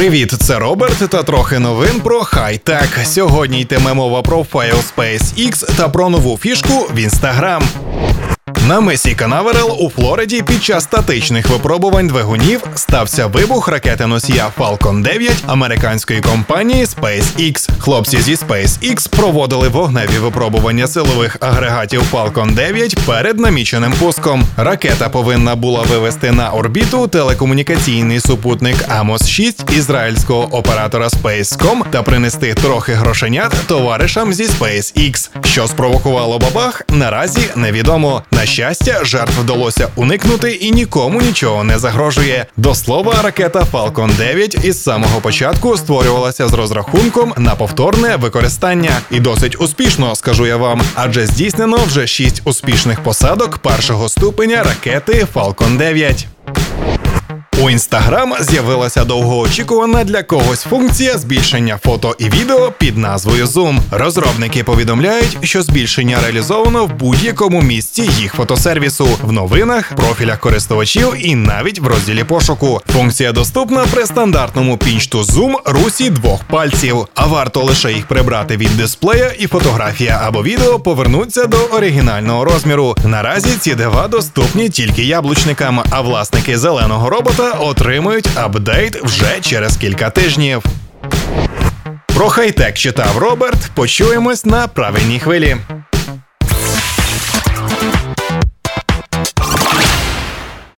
Привіт, це Роберт та трохи новин про хай-тек. Сьогодні йтиме мова про файл SpaceX та про нову фішку в Instagram. На мисі Канаверал у Флориді під час статичних випробувань двигунів стався вибух ракети носія Falcon 9 американської компанії SpaceX. Хлопці зі SpaceX проводили вогневі випробування силових агрегатів Falcon 9 перед наміченим пуском. Ракета повинна була вивести на орбіту телекомунікаційний супутник Amos 6 ізраїльського оператора SpaceCom та принести трохи грошенят товаришам зі SpaceX. Що спровокувало бабах, наразі невідомо. На щастя, жертв вдалося уникнути і нікому нічого не загрожує. До слова, ракета Falcon 9 із самого початку створювалася з розрахунком на повторне використання, і досить успішно, скажу я вам, адже здійснено вже шість успішних посадок першого ступеня ракети Falcon 9. У інстаграм з'явилася довгоочікувана для когось функція збільшення фото і відео під назвою Zoom. Розробники повідомляють, що збільшення реалізовано в будь-якому місці їх фотосервісу, в новинах, профілях користувачів і навіть в розділі пошуку. Функція доступна при стандартному пінчту Zoom русі двох пальців, а варто лише їх прибрати від дисплея, і фотографія або відео повернуться до оригінального розміру. Наразі ці дива доступні тільки яблучникам, а власники зеленого робота отримують апдейт вже через кілька тижнів. Про хай-тек читав Роберт. Почуємось на правильній хвилі.